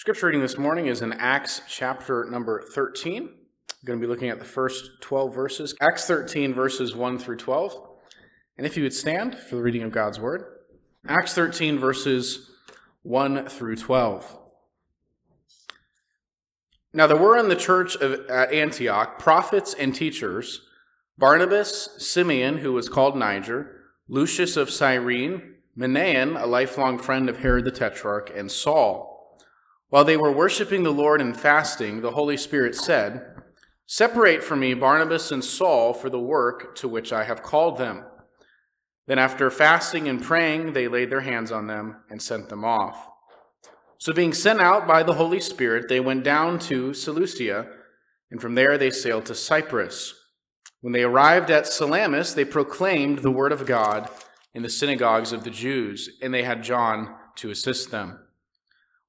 Scripture reading this morning is in Acts chapter number 13. I'm going to be looking at the first 12 verses. Acts 13, verses 1 through 12. And if you would stand for the reading of God's word, Acts 13, verses 1 through 12. Now there were in the church of, at Antioch prophets and teachers Barnabas, Simeon, who was called Niger, Lucius of Cyrene, Manaen, a lifelong friend of Herod the Tetrarch, and Saul. While they were worshiping the Lord and fasting, the Holy Spirit said, Separate from me Barnabas and Saul for the work to which I have called them. Then, after fasting and praying, they laid their hands on them and sent them off. So, being sent out by the Holy Spirit, they went down to Seleucia, and from there they sailed to Cyprus. When they arrived at Salamis, they proclaimed the word of God in the synagogues of the Jews, and they had John to assist them.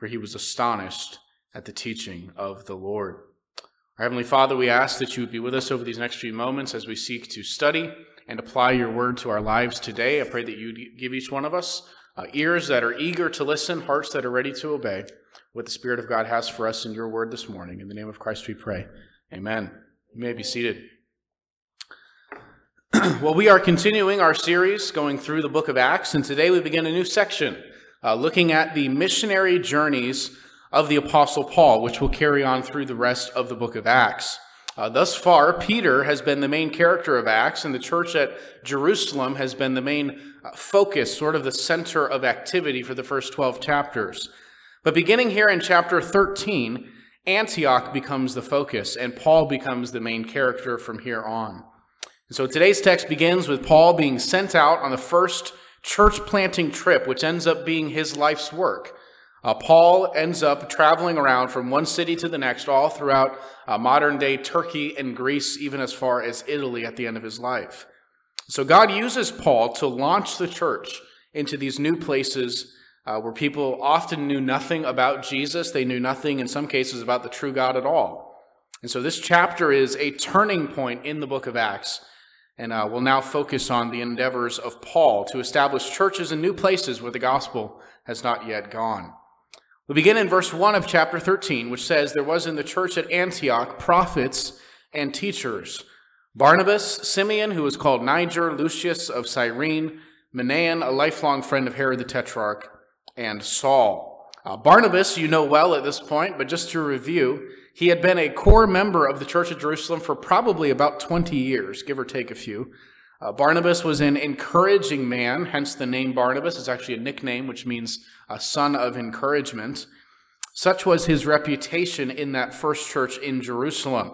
for he was astonished at the teaching of the Lord. Our Heavenly Father, we ask that you would be with us over these next few moments as we seek to study and apply your word to our lives today. I pray that you give each one of us uh, ears that are eager to listen, hearts that are ready to obey what the Spirit of God has for us in your word this morning. In the name of Christ we pray. Amen. You may be seated. well, we are continuing our series going through the book of Acts, and today we begin a new section uh, looking at the missionary journeys of the Apostle Paul, which will carry on through the rest of the book of Acts. Uh, thus far, Peter has been the main character of Acts, and the church at Jerusalem has been the main uh, focus, sort of the center of activity for the first 12 chapters. But beginning here in chapter 13, Antioch becomes the focus, and Paul becomes the main character from here on. And so today's text begins with Paul being sent out on the first church planting trip, which ends up being his life's work. Uh, Paul ends up traveling around from one city to the next, all throughout uh, modern day Turkey and Greece, even as far as Italy at the end of his life. So God uses Paul to launch the church into these new places uh, where people often knew nothing about Jesus. They knew nothing, in some cases, about the true God at all. And so this chapter is a turning point in the book of Acts and uh, we'll now focus on the endeavors of Paul to establish churches in new places where the gospel has not yet gone. We begin in verse 1 of chapter 13, which says, There was in the church at Antioch prophets and teachers Barnabas, Simeon, who was called Niger, Lucius of Cyrene, Manaen, a lifelong friend of Herod the Tetrarch, and Saul. Uh, Barnabas, you know well at this point, but just to review, he had been a core member of the Church of Jerusalem for probably about 20 years, give or take a few. Uh, Barnabas was an encouraging man, hence the name Barnabas is actually a nickname, which means a son of encouragement. Such was his reputation in that first church in Jerusalem.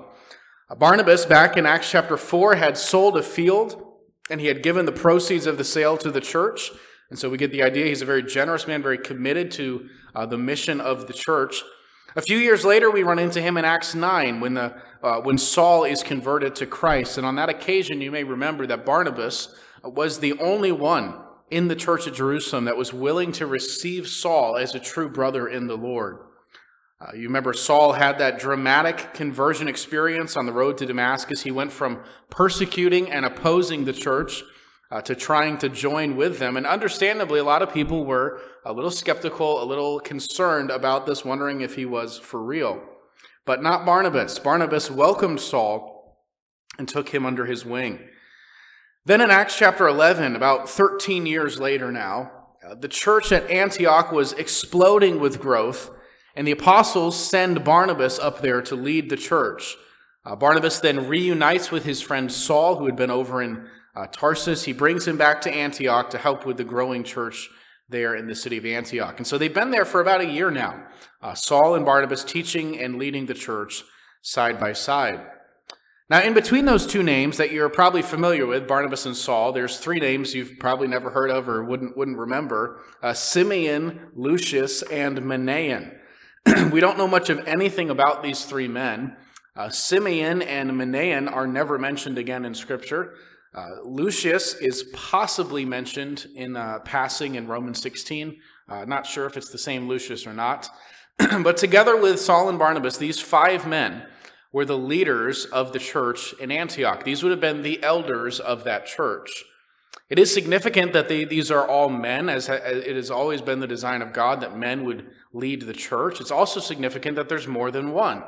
Uh, Barnabas, back in Acts chapter 4, had sold a field and he had given the proceeds of the sale to the church. And so we get the idea he's a very generous man, very committed to uh, the mission of the church. A few years later, we run into him in Acts 9 when, the, uh, when Saul is converted to Christ. And on that occasion, you may remember that Barnabas was the only one in the church at Jerusalem that was willing to receive Saul as a true brother in the Lord. Uh, you remember Saul had that dramatic conversion experience on the road to Damascus. He went from persecuting and opposing the church uh, to trying to join with them. And understandably, a lot of people were a little skeptical, a little concerned about this, wondering if he was for real. But not Barnabas. Barnabas welcomed Saul and took him under his wing. Then in Acts chapter 11, about 13 years later now, uh, the church at Antioch was exploding with growth, And the apostles send Barnabas up there to lead the church. Uh, Barnabas then reunites with his friend Saul, who had been over in uh, Tarsus. He brings him back to Antioch to help with the growing church there in the city of Antioch. And so they've been there for about a year now. Uh, Saul and Barnabas teaching and leading the church side by side. Now, in between those two names that you're probably familiar with, Barnabas and Saul, there's three names you've probably never heard of or wouldn't, wouldn't remember uh, Simeon, Lucius, and Manaen. we don't know much of anything about these three men. Uh, Simeon and Manaen are never mentioned again in Scripture. Uh, Lucius is possibly mentioned in uh, passing in Romans 16. Uh, not sure if it's the same Lucius or not. but together with Saul and Barnabas, these five men were the leaders of the church in Antioch. These would have been the elders of that church. It is significant that they, these are all men, as it has always been the design of God that men would lead the church. It's also significant that there's more than one.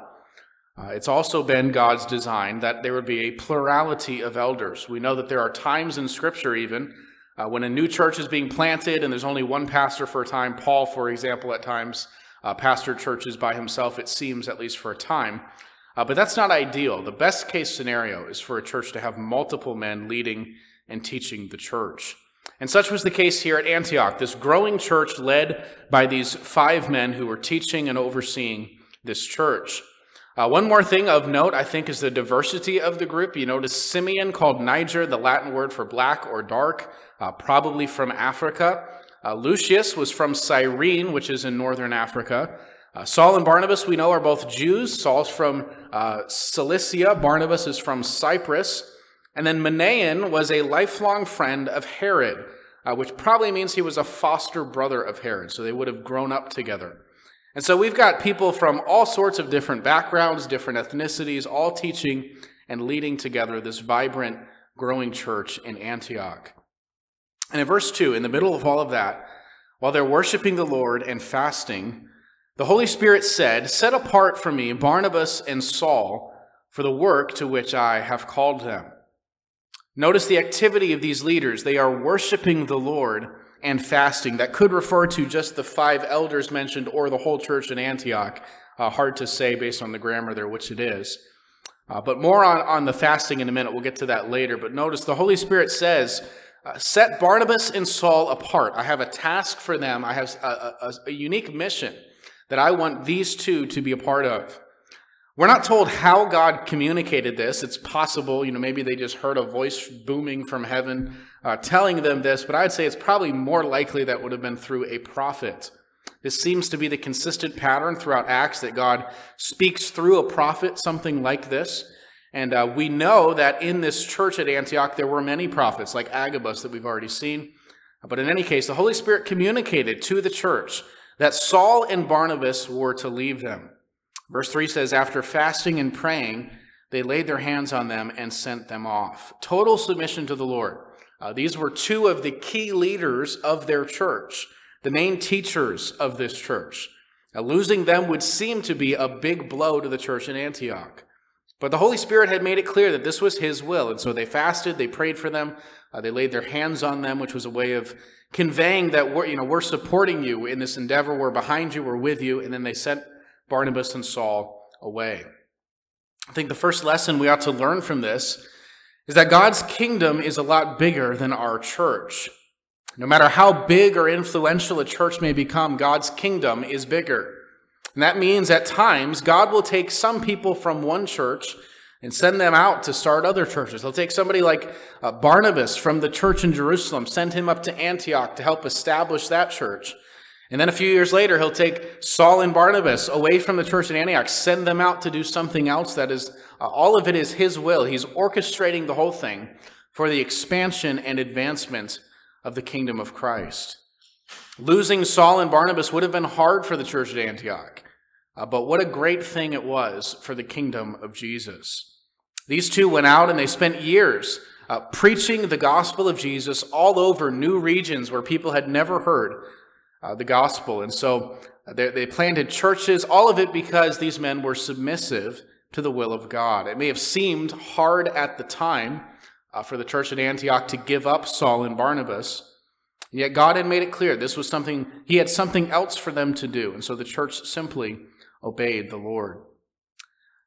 Uh, it's also been God's design that there would be a plurality of elders. We know that there are times in Scripture, even uh, when a new church is being planted and there's only one pastor for a time. Paul, for example, at times uh, pastored churches by himself, it seems, at least for a time. Uh, but that's not ideal. The best case scenario is for a church to have multiple men leading and teaching the church. And such was the case here at Antioch, this growing church led by these five men who were teaching and overseeing this church. Uh, one more thing of note, I think, is the diversity of the group. You notice Simeon called Niger, the Latin word for black or dark, uh, probably from Africa. Uh, Lucius was from Cyrene, which is in northern Africa. Uh, Saul and Barnabas, we know, are both Jews. Saul's from uh, Cilicia, Barnabas is from Cyprus. And then Manaen was a lifelong friend of Herod, uh, which probably means he was a foster brother of Herod. So they would have grown up together. And so we've got people from all sorts of different backgrounds, different ethnicities, all teaching and leading together this vibrant, growing church in Antioch. And in verse 2, in the middle of all of that, while they're worshiping the Lord and fasting, the Holy Spirit said, Set apart for me Barnabas and Saul for the work to which I have called them. Notice the activity of these leaders. They are worshiping the Lord and fasting. That could refer to just the five elders mentioned or the whole church in Antioch. Uh, hard to say based on the grammar there, which it is. Uh, but more on, on the fasting in a minute. We'll get to that later. But notice the Holy Spirit says, uh, Set Barnabas and Saul apart. I have a task for them, I have a, a, a unique mission that I want these two to be a part of. We're not told how God communicated this. It's possible, you know, maybe they just heard a voice booming from heaven uh, telling them this, but I'd say it's probably more likely that would have been through a prophet. This seems to be the consistent pattern throughout Acts that God speaks through a prophet, something like this. And uh, we know that in this church at Antioch, there were many prophets, like Agabus, that we've already seen. But in any case, the Holy Spirit communicated to the church that Saul and Barnabas were to leave them. Verse 3 says, After fasting and praying, they laid their hands on them and sent them off. Total submission to the Lord. Uh, these were two of the key leaders of their church, the main teachers of this church. Now, losing them would seem to be a big blow to the church in Antioch. But the Holy Spirit had made it clear that this was His will. And so they fasted, they prayed for them, uh, they laid their hands on them, which was a way of conveying that we're, you know, we're supporting you in this endeavor, we're behind you, we're with you, and then they sent Barnabas and Saul away. I think the first lesson we ought to learn from this is that God's kingdom is a lot bigger than our church. No matter how big or influential a church may become, God's kingdom is bigger. And that means at times God will take some people from one church and send them out to start other churches. He'll take somebody like uh, Barnabas from the church in Jerusalem, send him up to Antioch to help establish that church. And then a few years later, he'll take Saul and Barnabas away from the church in Antioch, send them out to do something else that is, uh, all of it is his will. He's orchestrating the whole thing for the expansion and advancement of the kingdom of Christ. Losing Saul and Barnabas would have been hard for the church at Antioch. Uh, but what a great thing it was for the kingdom of Jesus. These two went out and they spent years uh, preaching the gospel of Jesus all over new regions where people had never heard uh, the gospel. And so uh, they, they planted churches, all of it because these men were submissive to the will of God. It may have seemed hard at the time uh, for the church at Antioch to give up Saul and Barnabas. Yet God had made it clear this was something, He had something else for them to do. And so the church simply obeyed the Lord.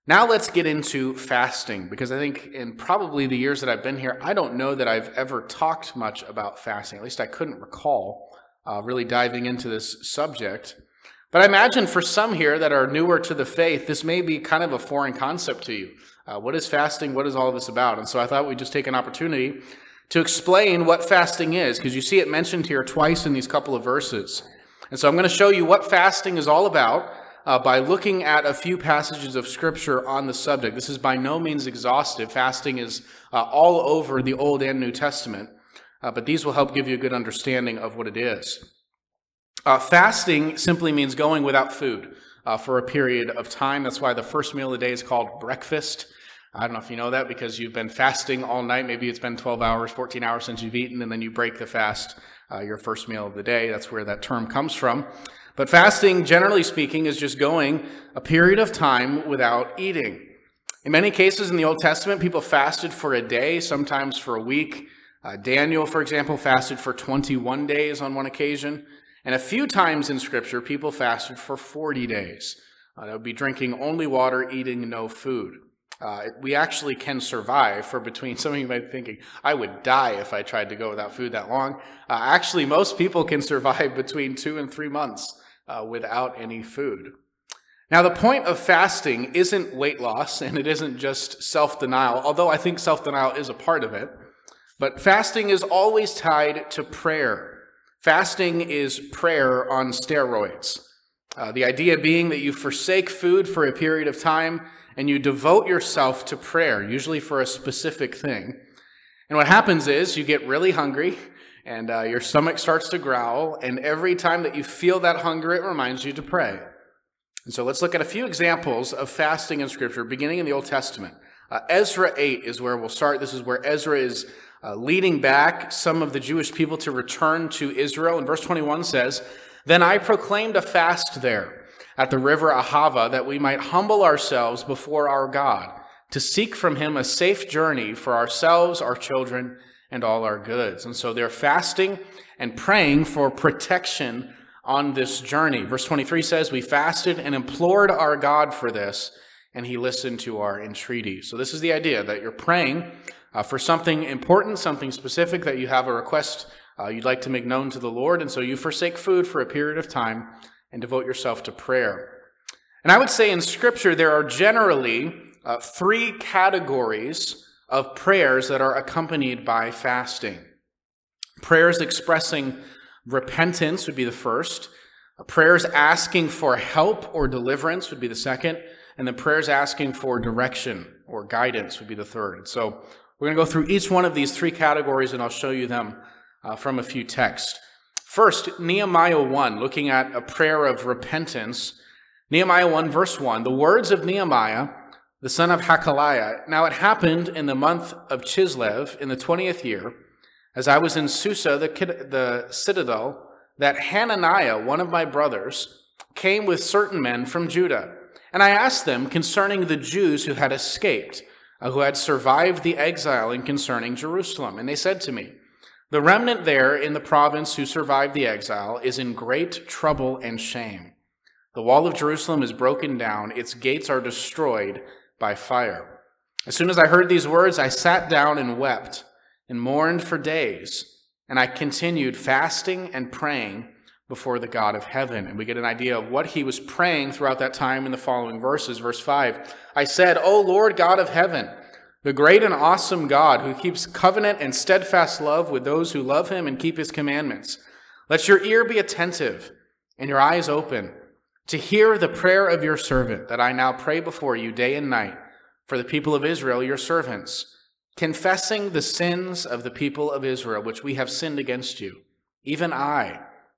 Now let's get into fasting, because I think in probably the years that I've been here, I don't know that I've ever talked much about fasting. At least I couldn't recall uh, really diving into this subject. But I imagine for some here that are newer to the faith, this may be kind of a foreign concept to you. Uh, what is fasting? What is all of this about? And so I thought we'd just take an opportunity to explain what fasting is, because you see it mentioned here twice in these couple of verses. And so I'm going to show you what fasting is all about uh, by looking at a few passages of Scripture on the subject. This is by no means exhaustive. Fasting is uh, all over the Old and New Testament, uh, but these will help give you a good understanding of what it is. Uh, fasting simply means going without food uh, for a period of time. That's why the first meal of the day is called breakfast. I don't know if you know that because you've been fasting all night. Maybe it's been 12 hours, 14 hours since you've eaten, and then you break the fast, uh, your first meal of the day. That's where that term comes from. But fasting, generally speaking, is just going a period of time without eating. In many cases in the Old Testament, people fasted for a day, sometimes for a week. Uh, Daniel, for example, fasted for 21 days on one occasion. And a few times in Scripture, people fasted for 40 days. Uh, that would be drinking only water, eating no food. Uh, we actually can survive for between, some of you might be thinking, I would die if I tried to go without food that long. Uh, actually, most people can survive between two and three months uh, without any food. Now, the point of fasting isn't weight loss and it isn't just self denial, although I think self denial is a part of it. But fasting is always tied to prayer. Fasting is prayer on steroids. Uh, the idea being that you forsake food for a period of time and you devote yourself to prayer, usually for a specific thing. And what happens is you get really hungry and uh, your stomach starts to growl, and every time that you feel that hunger, it reminds you to pray. And so let's look at a few examples of fasting in Scripture, beginning in the Old Testament. Uh, Ezra 8 is where we'll start. This is where Ezra is uh, leading back some of the Jewish people to return to Israel. And verse 21 says, Then I proclaimed a fast there at the river Ahava that we might humble ourselves before our God to seek from him a safe journey for ourselves, our children, and all our goods. And so they're fasting and praying for protection on this journey. Verse 23 says, We fasted and implored our God for this, and he listened to our entreaty. So this is the idea that you're praying uh, for something important, something specific that you have a request uh, you'd like to make known to the Lord. And so you forsake food for a period of time and devote yourself to prayer. And I would say in Scripture, there are generally uh, three categories of prayers that are accompanied by fasting. Prayers expressing repentance would be the first. Prayers asking for help or deliverance would be the second. And the prayers asking for direction or guidance would be the third. So we're going to go through each one of these three categories and I'll show you them uh, from a few texts. First, Nehemiah 1, looking at a prayer of repentance. Nehemiah 1, verse 1, the words of Nehemiah, the son of Hachaliah. Now it happened in the month of Chislev, in the 20th year, as I was in Susa, the, the citadel, that Hananiah, one of my brothers, came with certain men from Judah. And I asked them concerning the Jews who had escaped Uh, who had survived the exile and concerning Jerusalem. And they said to me, The remnant there in the province who survived the exile is in great trouble and shame. The wall of Jerusalem is broken down, its gates are destroyed by fire. As soon as I heard these words, I sat down and wept and mourned for days. And I continued fasting and praying before the God of heaven. And we get an idea of what he was praying throughout that time in the following verses. Verse 5 I said, O Lord God of heaven, the great and awesome God who keeps covenant and steadfast love with those who love him and keep his commandments, let your ear be attentive and your eyes open to hear the prayer of your servant that I now pray before you day and night for the people of Israel, your servants, confessing the sins of the people of Israel, which we have sinned against you, even I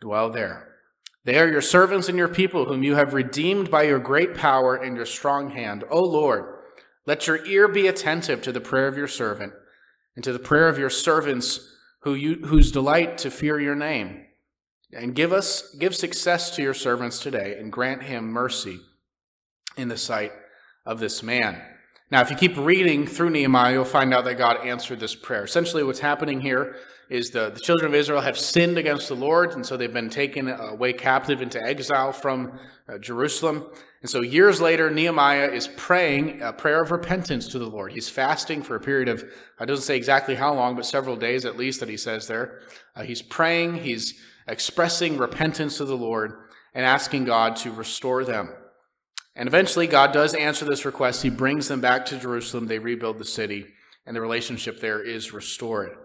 dwell there. They are your servants and your people, whom you have redeemed by your great power and your strong hand. O Lord, let your ear be attentive to the prayer of your servant and to the prayer of your servants who you, whose delight to fear your name. And give us give success to your servants today and grant him mercy in the sight of this man. Now, if you keep reading through Nehemiah, you'll find out that God answered this prayer. Essentially, what's happening here is the, the children of Israel have sinned against the Lord, and so they've been taken away captive into exile from uh, Jerusalem. And so years later, Nehemiah is praying a prayer of repentance to the Lord. He's fasting for a period of, I doesn't say exactly how long, but several days at least that he says there. Uh, he's praying, he's expressing repentance to the Lord, and asking God to restore them. And eventually, God does answer this request. He brings them back to Jerusalem. They rebuild the city, and the relationship there is restored.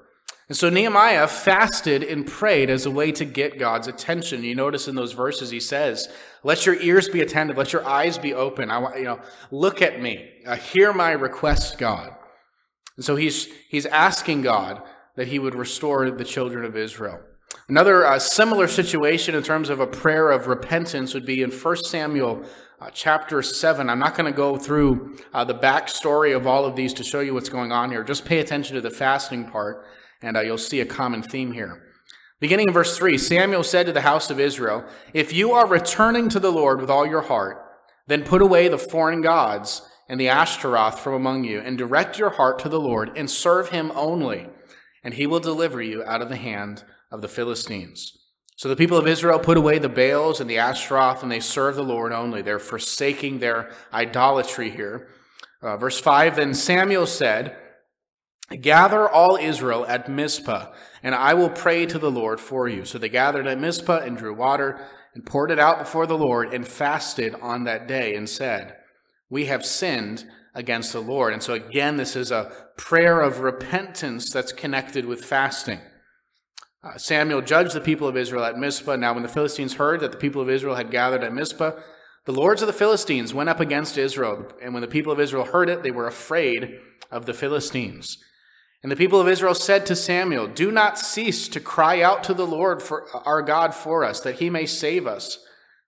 And so Nehemiah fasted and prayed as a way to get God's attention. You notice in those verses he says, "Let your ears be attentive, let your eyes be open. I want you know, look at me, uh, hear my request, God." And so he's he's asking God that he would restore the children of Israel. Another uh, similar situation in terms of a prayer of repentance would be in 1 Samuel uh, chapter 7. I'm not going to go through uh, the backstory of all of these to show you what's going on here. Just pay attention to the fasting part, and uh, you'll see a common theme here. Beginning in verse 3 Samuel said to the house of Israel, If you are returning to the Lord with all your heart, then put away the foreign gods and the Ashtaroth from among you, and direct your heart to the Lord, and serve him only, and he will deliver you out of the hand of the Philistines. So the people of Israel put away the Baals and the Ashtaroth, and they serve the Lord only. They're forsaking their idolatry here. Uh, verse 5 Then Samuel said, Gather all Israel at Mizpah, and I will pray to the Lord for you. So they gathered at Mizpah and drew water and poured it out before the Lord and fasted on that day and said, We have sinned against the Lord. And so again, this is a prayer of repentance that's connected with fasting. Uh, Samuel judged the people of Israel at Mizpah. Now, when the Philistines heard that the people of Israel had gathered at Mizpah, the lords of the Philistines went up against Israel. And when the people of Israel heard it, they were afraid of the Philistines. And the people of Israel said to Samuel, Do not cease to cry out to the Lord for our God for us, that he may save us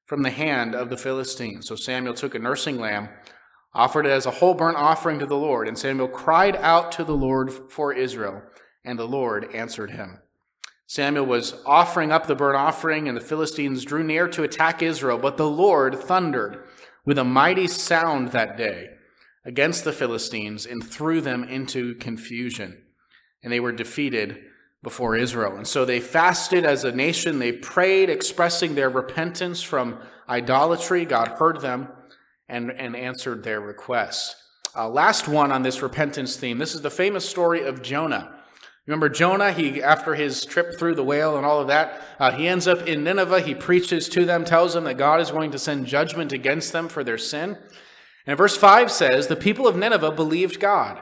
from the hand of the Philistines. So Samuel took a nursing lamb, offered it as a whole burnt offering to the Lord. And Samuel cried out to the Lord for Israel, and the Lord answered him. Samuel was offering up the burnt offering, and the Philistines drew near to attack Israel. But the Lord thundered with a mighty sound that day against the Philistines and threw them into confusion. And they were defeated before Israel. And so they fasted as a nation. They prayed, expressing their repentance from idolatry. God heard them and, and answered their request. Uh, last one on this repentance theme. This is the famous story of Jonah. Remember Jonah, he, after his trip through the whale and all of that, uh, he ends up in Nineveh. He preaches to them, tells them that God is going to send judgment against them for their sin. And verse 5 says, The people of Nineveh believed God.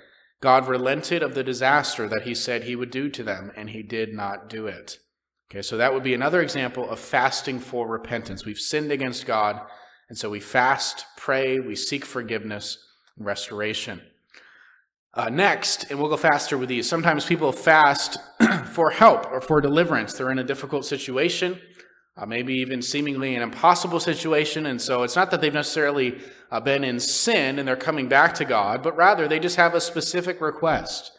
God relented of the disaster that he said he would do to them, and he did not do it. Okay, so that would be another example of fasting for repentance. We've sinned against God, and so we fast, pray, we seek forgiveness restoration. Uh, next, and we'll go faster with these. Sometimes people fast for help or for deliverance. They're in a difficult situation uh, maybe even seemingly an impossible situation. And so it's not that they've necessarily uh, been in sin and they're coming back to God, but rather they just have a specific request,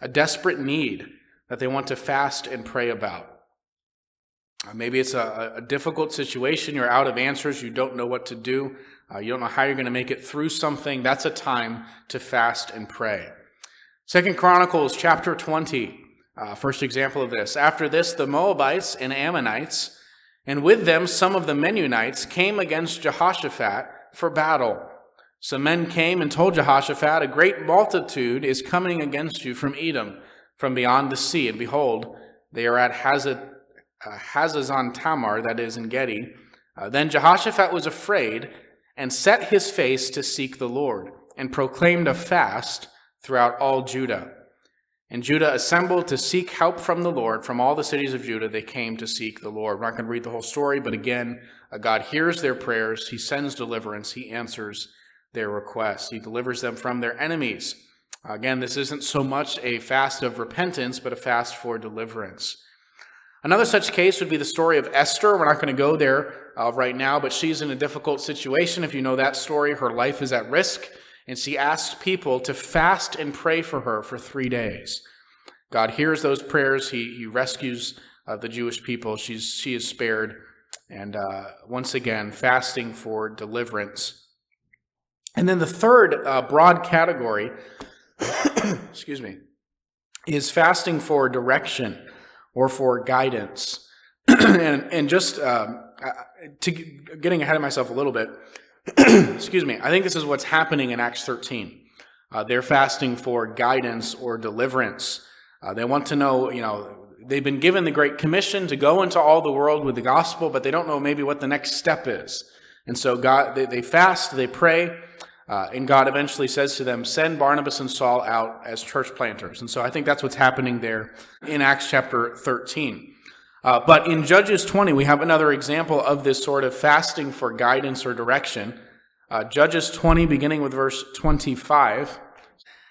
a desperate need that they want to fast and pray about. Uh, maybe it's a, a, difficult situation. You're out of answers. You don't know what to do. Uh, you don't know how you're going to make it through something. That's a time to fast and pray. Second Chronicles chapter 20, uh, first example of this. After this, the Moabites and Ammonites, and with them some of the Meunites, came against Jehoshaphat for battle. Some men came and told Jehoshaphat, A great multitude is coming against you from Edom, from beyond the sea, and behold, they are at uh, Hazazon Tamar, that is Engedi. Uh, then Jehoshaphat was afraid and set his face to seek the Lord and proclaimed a fast throughout all Judah. And Judah assembled to seek help from the Lord. From all the cities of Judah, they came to seek the Lord. We're not going to read the whole story, but again, uh, God hears their prayers. He sends deliverance. He answers their requests. He delivers them from their enemies. Again, this isn't so much a fast of repentance, but a fast for deliverance. Another such case would be the story of Esther. We're not going to go there uh, right now, but she's in a difficult situation. If you know that story, her life is at risk, and she asks people to fast and pray for her for three days. God hears those prayers. He, he rescues uh, the Jewish people. She's, she is spared. And uh, once again, fasting for deliverance. And then the third uh, broad category, excuse me, is fasting for direction or for guidance. and, and just um, to getting ahead of myself a little bit, excuse me, I think this is what's happening in Acts 13. Uh, they're fasting for guidance or deliverance. Uh, they want to know, you know, they've been given the Great Commission to go into all the world with the gospel, but they don't know maybe what the next step is. And so God, they, they fast, they pray, uh, and God eventually says to them, Send Barnabas and Saul out as church planters. And so I think that's what's happening there in Acts chapter 13. Uh, but in Judges 20, we have another example of this sort of fasting for guidance or direction. Uh, Judges 20, beginning with verse 25.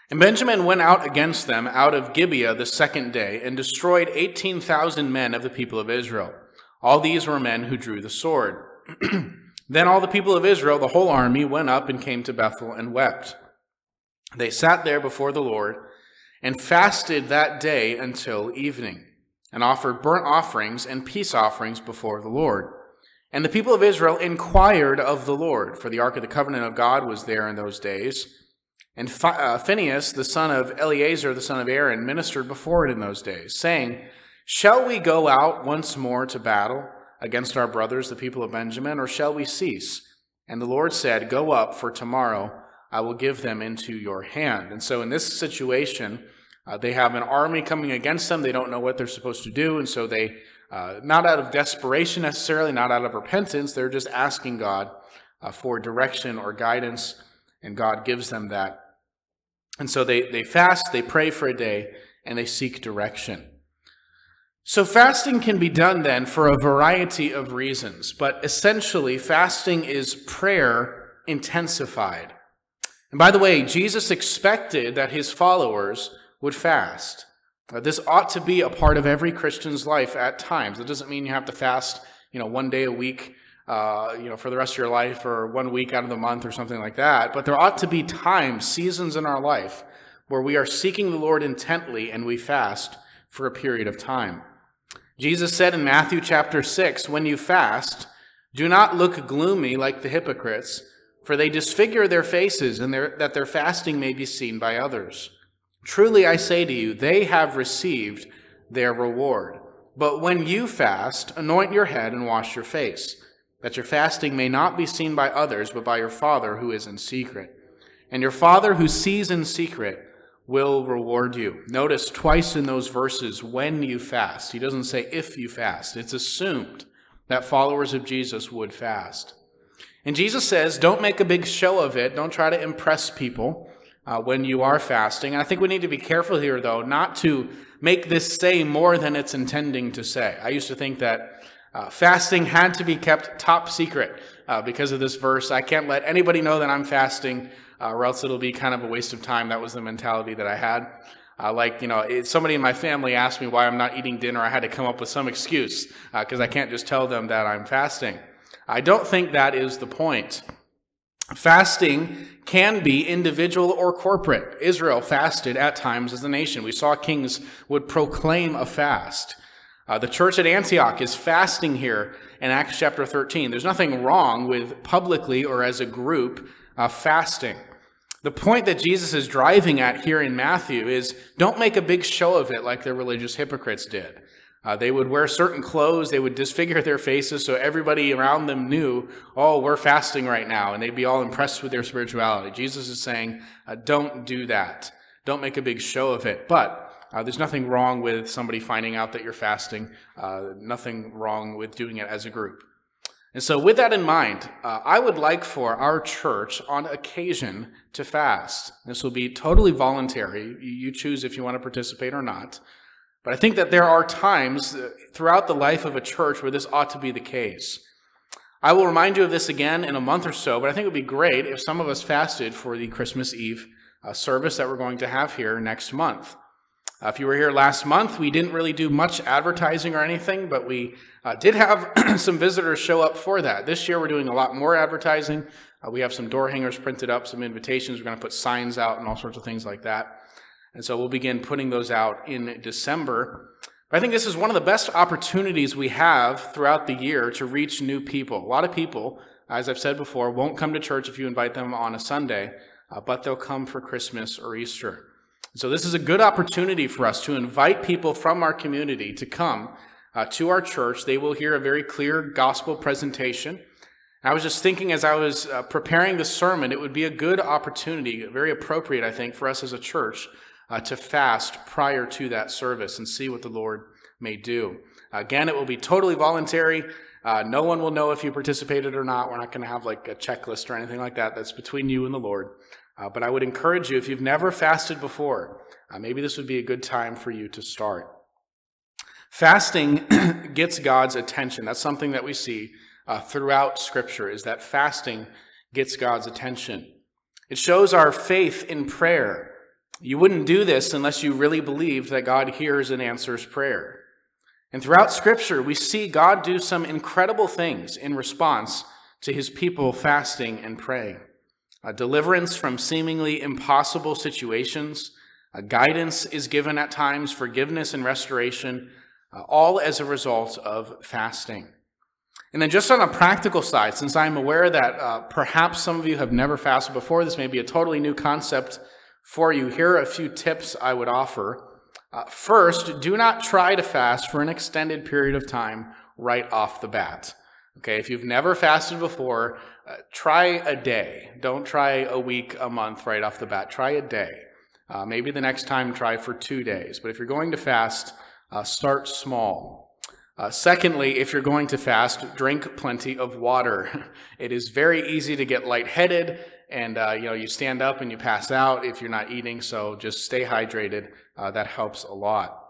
And Benjamin went out against them out of Gibeah the second day and destroyed 18,000 men of the people of Israel. All these were men who drew the sword. Then all the people of Israel, the whole army, went up and came to Bethel and wept. They sat there before the Lord and fasted that day until evening, and offered burnt offerings and peace offerings before the Lord. And the people of Israel inquired of the Lord, for the ark of the covenant of God was there in those days. And uh, Phinehas, the son of Eleazar, the son of Aaron, ministered before it in those days, saying, Shall we go out once more to battle? against our brothers, the people of Benjamin, or shall we cease? And the Lord said, Go up, for tomorrow I will give them into your hand. And so in this situation, uh, they have an army coming against them. They don't know what they're supposed to do. And so they, uh, not out of desperation necessarily, not out of repentance, they're just asking God uh, for direction or guidance, and God gives them that. And so they, they fast, they pray for a day, and they seek direction. So, fasting can be done then for a variety of reasons, but essentially, fasting is prayer intensified. And by the way, Jesus expected that his followers would fast. Uh, this ought to be a part of every Christian's life at times. It doesn't mean you have to fast, you know, one day a week, uh, you know, for the rest of your life or one week out of the month or something like that. But there ought to be times, seasons in our life where we are seeking the Lord intently and we fast for a period of time. Jesus said in Matthew chapter 6, When you fast, do not look gloomy like the hypocrites, for they disfigure their faces, and their, that their fasting may be seen by others. Truly I say to you, they have received their reward. But when you fast, anoint your head and wash your face, that your fasting may not be seen by others, but by your Father who is in secret. And your Father who sees in secret will reward you. Notice twice in those verses when you fast. He doesn't say if you fast. It's assumed that followers of Jesus would fast. And Jesus says, don't make a big show of it. Don't try to impress people uh, when you are fasting. And I think we need to be careful here, though, not to make this say more than it's intending to say. I used to think that uh, fasting had to be kept top secret uh, because of this verse. I can't let anybody know that I'm fasting uh, or else it'll be kind of a waste of time. That was the mentality that I had. Uh, like, you know, it, somebody in my family asked me why I'm not eating dinner. I had to come up with some excuse because uh, I can't just tell them that I'm fasting. I don't think that is the point. Fasting can be individual or corporate. Israel fasted at times as a nation. We saw kings would proclaim a fast. Uh, the church at Antioch is fasting here in Acts chapter 13. There's nothing wrong with publicly or as a group uh, fasting. The point that Jesus is driving at here in Matthew is don't make a big show of it like the religious hypocrites did. Uh, they would wear certain clothes, they would disfigure their faces so everybody around them knew, oh, we're fasting right now, and they'd be all impressed with their spirituality. Jesus is saying, uh, don't do that. Don't make a big show of it. But uh, there's nothing wrong with somebody finding out that you're fasting, uh, nothing wrong with doing it as a group. And so, with that in mind, uh, I would like for our church on occasion to fast. This will be totally voluntary. You choose if you want to participate or not. But I think that there are times uh, throughout the life of a church where this ought to be the case. I will remind you of this again in a month or so, but I think it would be great if some of us fasted for the Christmas Eve uh, service that we're going to have here next month. Uh, if you were here last month, we didn't really do much advertising or anything, but we uh, did have some visitors show up for that. This year, we're doing a lot more advertising. Uh, we have some door hangers printed up, some invitations. We're going to put signs out and all sorts of things like that. And so we'll begin putting those out in December. I think this is one of the best opportunities we have throughout the year to reach new people. A lot of people, as I've said before, won't come to church if you invite them on a Sunday, uh, but they'll come for Christmas or Easter. So, this is a good opportunity for us to invite people from our community to come uh, to our church. They will hear a very clear gospel presentation. I was just thinking as I was uh, preparing the sermon, it would be a good opportunity, very appropriate, I think, for us as a church uh, to fast prior to that service and see what the Lord may do. Again, it will be totally voluntary. Uh, no one will know if you participated or not. We're not going to have like a checklist or anything like that. That's between you and the Lord. Uh, but I would encourage you, if you've never fasted before, uh, maybe this would be a good time for you to start. Fasting gets God's attention. That's something that we see uh, throughout Scripture, is that fasting gets God's attention. It shows our faith in prayer. You wouldn't do this unless you really believed that God hears and answers prayer. And throughout Scripture, we see God do some incredible things in response to his people fasting and praying a deliverance from seemingly impossible situations. A guidance is given at times, forgiveness and restoration, uh, all as a result of fasting. And then, just on a practical side, since I'm aware that uh, perhaps some of you have never fasted before, this may be a totally new concept for you. Here are a few tips I would offer. Uh, first, do not try to fast for an extended period of time right off the bat. Okay, if you've never fasted before, uh, try a day. Don't try a week, a month right off the bat. Try a day. Uh, maybe the next time try for two days. But if you're going to fast, uh, start small. Uh, secondly, if you're going to fast, drink plenty of water. It is very easy to get lightheaded, and uh, you know you stand up and you pass out if you're not eating. So just stay hydrated. Uh, that helps a lot.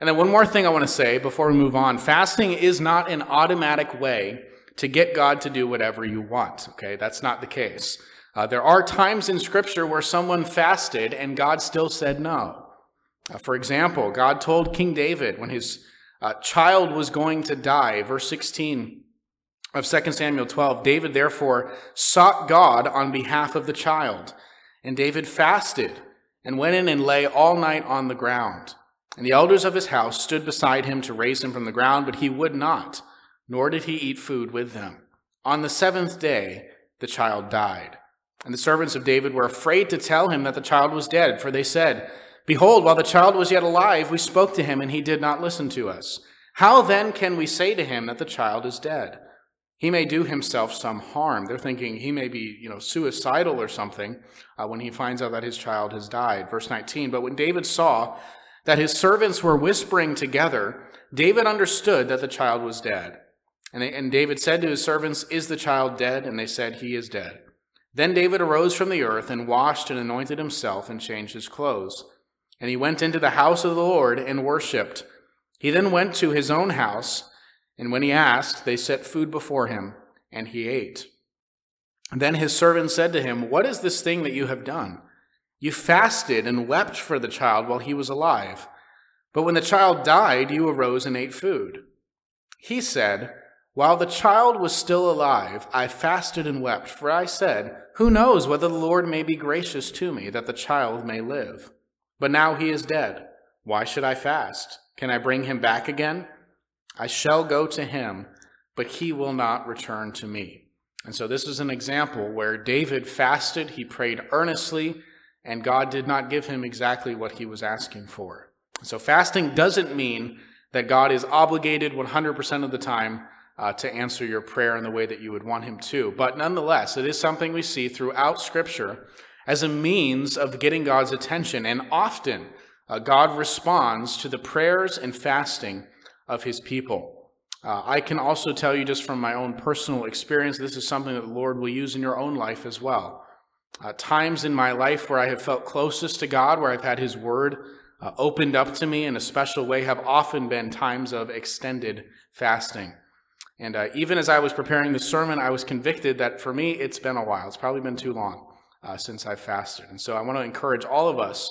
And then one more thing I want to say before we move on. Fasting is not an automatic way to get God to do whatever you want. Okay, that's not the case. Uh, there are times in Scripture where someone fasted and God still said no. Uh, for example, God told King David when his uh, child was going to die, verse 16 of 2 Samuel 12, David therefore sought God on behalf of the child. And David fasted and went in and lay all night on the ground. And the elders of his house stood beside him to raise him from the ground, but he would not, nor did he eat food with them. On the seventh day, the child died. And the servants of David were afraid to tell him that the child was dead, for they said, Behold, while the child was yet alive, we spoke to him, and he did not listen to us. How then can we say to him that the child is dead? He may do himself some harm. They're thinking he may be, you know, suicidal or something uh, when he finds out that his child has died. Verse 19. But when David saw that his servants were whispering together, David understood that the child was dead. And, they, and David said to his servants, Is the child dead? And they said, He is dead. Then David arose from the earth and washed and anointed himself and changed his clothes. And he went into the house of the Lord and worshipped. He then went to his own house, and when he asked, they set food before him, and he ate. Then his servant said to him, What is this thing that you have done? You fasted and wept for the child while he was alive. But when the child died, you arose and ate food. He said, While the child was still alive, I fasted and wept, for I said, Who knows whether the Lord may be gracious to me, that the child may live? But now he is dead. Why should I fast? Can I bring him back again? I shall go to him, but he will not return to me. And so this is an example where David fasted, he prayed earnestly, and God did not give him exactly what he was asking for. So fasting doesn't mean that God is obligated 100% of the time uh, to answer your prayer in the way that you would want him to. But nonetheless, it is something we see throughout Scripture as a means of getting God's attention. And often, uh, God responds to the prayers and fasting of his people. Uh, I can also tell you, just from my own personal experience, this is something that the Lord will use in your own life as well. Uh, times in my life where I have felt closest to God, where I've had his word uh, opened up to me in a special way, have often been times of extended fasting. And uh, even as I was preparing the sermon, I was convicted that for me, it's been a while. It's probably been too long uh, since I've fasted. And so I want to encourage all of us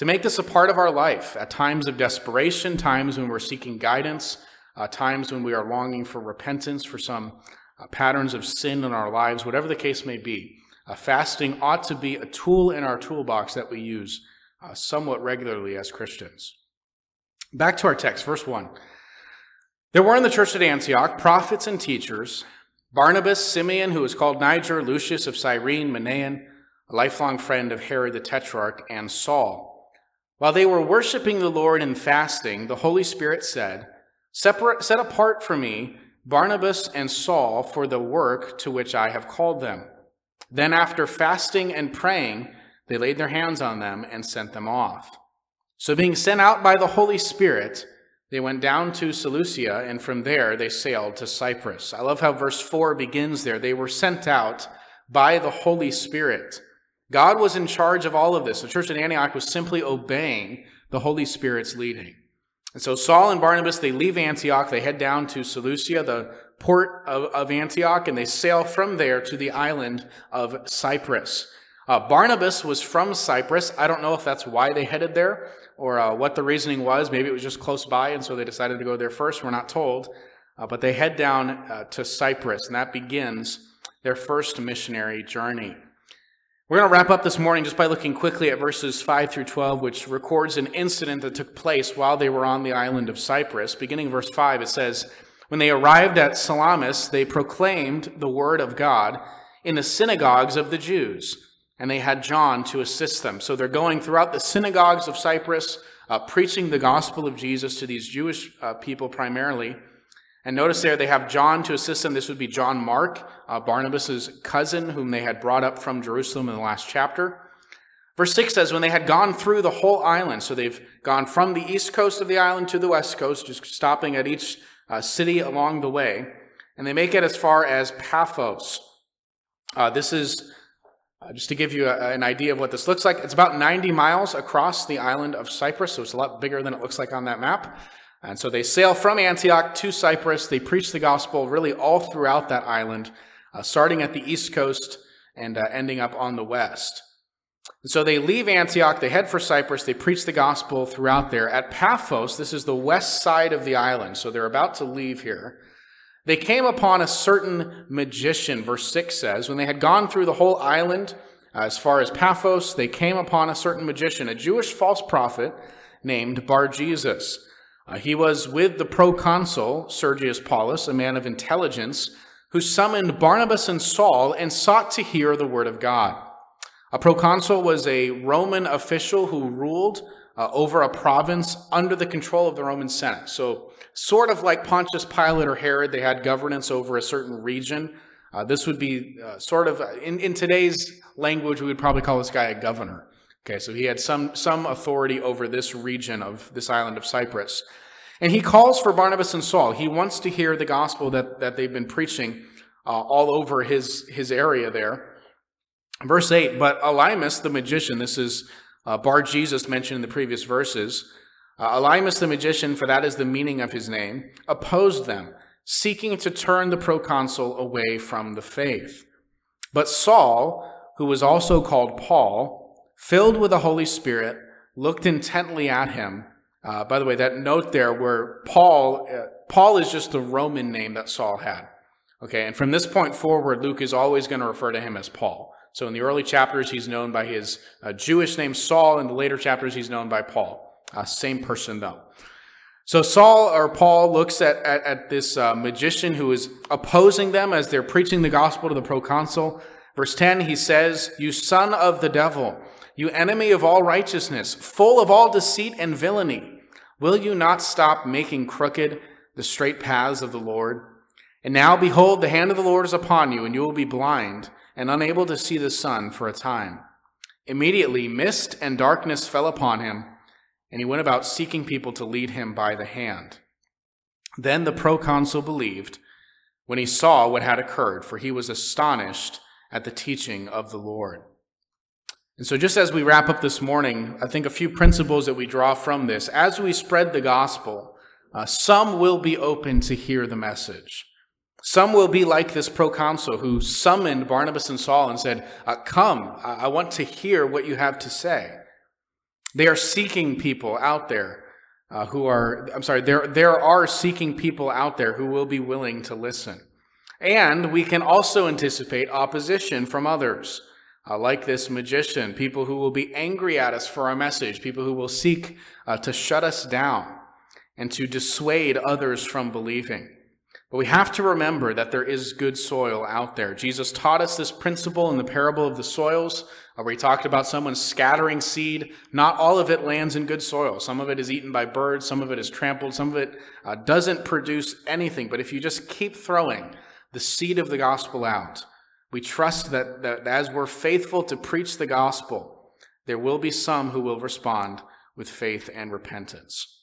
to make this a part of our life at times of desperation, times when we're seeking guidance, uh, times when we are longing for repentance for some uh, patterns of sin in our lives, whatever the case may be. Uh, fasting ought to be a tool in our toolbox that we use uh, somewhat regularly as Christians. Back to our text, verse 1. There were in the church at Antioch prophets and teachers Barnabas, Simeon, who was called Niger, Lucius of Cyrene, Manaen, a lifelong friend of Herod the Tetrarch, and Saul. While they were worshiping the Lord and fasting, the Holy Spirit said, Separate, Set apart for me Barnabas and Saul for the work to which I have called them. Then, after fasting and praying, they laid their hands on them and sent them off. So, being sent out by the Holy Spirit, they went down to Seleucia, and from there they sailed to Cyprus. I love how verse 4 begins there. They were sent out by the Holy Spirit. God was in charge of all of this. The church at Antioch was simply obeying the Holy Spirit's leading. And so Saul and Barnabas, they leave Antioch. They head down to Seleucia, the port of, of Antioch, and they sail from there to the island of Cyprus. Uh, Barnabas was from Cyprus. I don't know if that's why they headed there or uh, what the reasoning was. Maybe it was just close by, and so they decided to go there first. We're not told. Uh, but they head down uh, to Cyprus, and that begins their first missionary journey. We're going to wrap up this morning just by looking quickly at verses 5 through 12, which records an incident that took place while they were on the island of Cyprus. Beginning verse 5, it says, When they arrived at Salamis, they proclaimed the word of God in the synagogues of the Jews, and they had John to assist them. So they're going throughout the synagogues of Cyprus, uh, preaching the gospel of Jesus to these Jewish uh, people primarily. And notice there they have John to assist them. This would be John Mark, uh, Barnabas' cousin, whom they had brought up from Jerusalem in the last chapter. Verse 6 says, When they had gone through the whole island, so they've gone from the east coast of the island to the west coast, just stopping at each uh, city along the way, and they make it as far as Paphos. Uh, this is, uh, just to give you a, an idea of what this looks like, it's about 90 miles across the island of Cyprus, so it's a lot bigger than it looks like on that map. And so they sail from Antioch to Cyprus. They preach the gospel really all throughout that island, uh, starting at the east coast and uh, ending up on the west. And so they leave Antioch, they head for Cyprus, they preach the gospel throughout there. At Paphos, this is the west side of the island, so they're about to leave here. They came upon a certain magician, verse 6 says. When they had gone through the whole island, uh, as far as Paphos, they came upon a certain magician, a Jewish false prophet named Bar Jesus uh, he was with the proconsul, Sergius Paulus, a man of intelligence, who summoned Barnabas and Saul and sought to hear the word of God. A proconsul was a Roman official who ruled uh, over a province under the control of the Roman Senate. So, sort of like Pontius Pilate or Herod, they had governance over a certain region. Uh, this would be uh, sort of, in, in today's language, we would probably call this guy a governor. Okay, so he had some, some authority over this region of this island of Cyprus. And he calls for Barnabas and Saul. He wants to hear the gospel that, that they've been preaching uh, all over his, his area there. Verse 8, but Elymas the magician, this is uh, Bar Jesus mentioned in the previous verses, uh, Elymas the magician, for that is the meaning of his name, opposed them, seeking to turn the proconsul away from the faith. But Saul, who was also called Paul, filled with the Holy Spirit, looked intently at him. Uh, by the way, that note there where Paul, uh, Paul is just the Roman name that Saul had. Okay, and from this point forward, Luke is always going to refer to him as Paul. So in the early chapters, he's known by his uh, Jewish name Saul. In the later chapters, he's known by Paul. Uh, same person, though. So Saul or Paul looks at, at, at this uh, magician who is opposing them as they're preaching the gospel to the proconsul. Verse 10, he says, You son of the devil, you enemy of all righteousness, full of all deceit and villainy, will you not stop making crooked the straight paths of the Lord? And now behold, the hand of the Lord is upon you, and you will be blind and unable to see the sun for a time. Immediately, mist and darkness fell upon him, and he went about seeking people to lead him by the hand. Then the proconsul believed when he saw what had occurred, for he was astonished at the teaching of the Lord. And so, just as we wrap up this morning, I think a few principles that we draw from this. As we spread the gospel, uh, some will be open to hear the message. Some will be like this proconsul who summoned Barnabas and Saul and said, uh, Come, I want to hear what you have to say. They are seeking people out there uh, who are, I'm sorry, there, there are seeking people out there who will be willing to listen. And we can also anticipate opposition from others, uh, like this magician, people who will be angry at us for our message, people who will seek uh, to shut us down and to dissuade others from believing. But we have to remember that there is good soil out there. Jesus taught us this principle in the parable of the soils, uh, where he talked about someone scattering seed. Not all of it lands in good soil. Some of it is eaten by birds, some of it is trampled, some of it uh, doesn't produce anything. But if you just keep throwing the seed of the gospel out, we trust that, that as we're faithful to preach the gospel, there will be some who will respond with faith and repentance.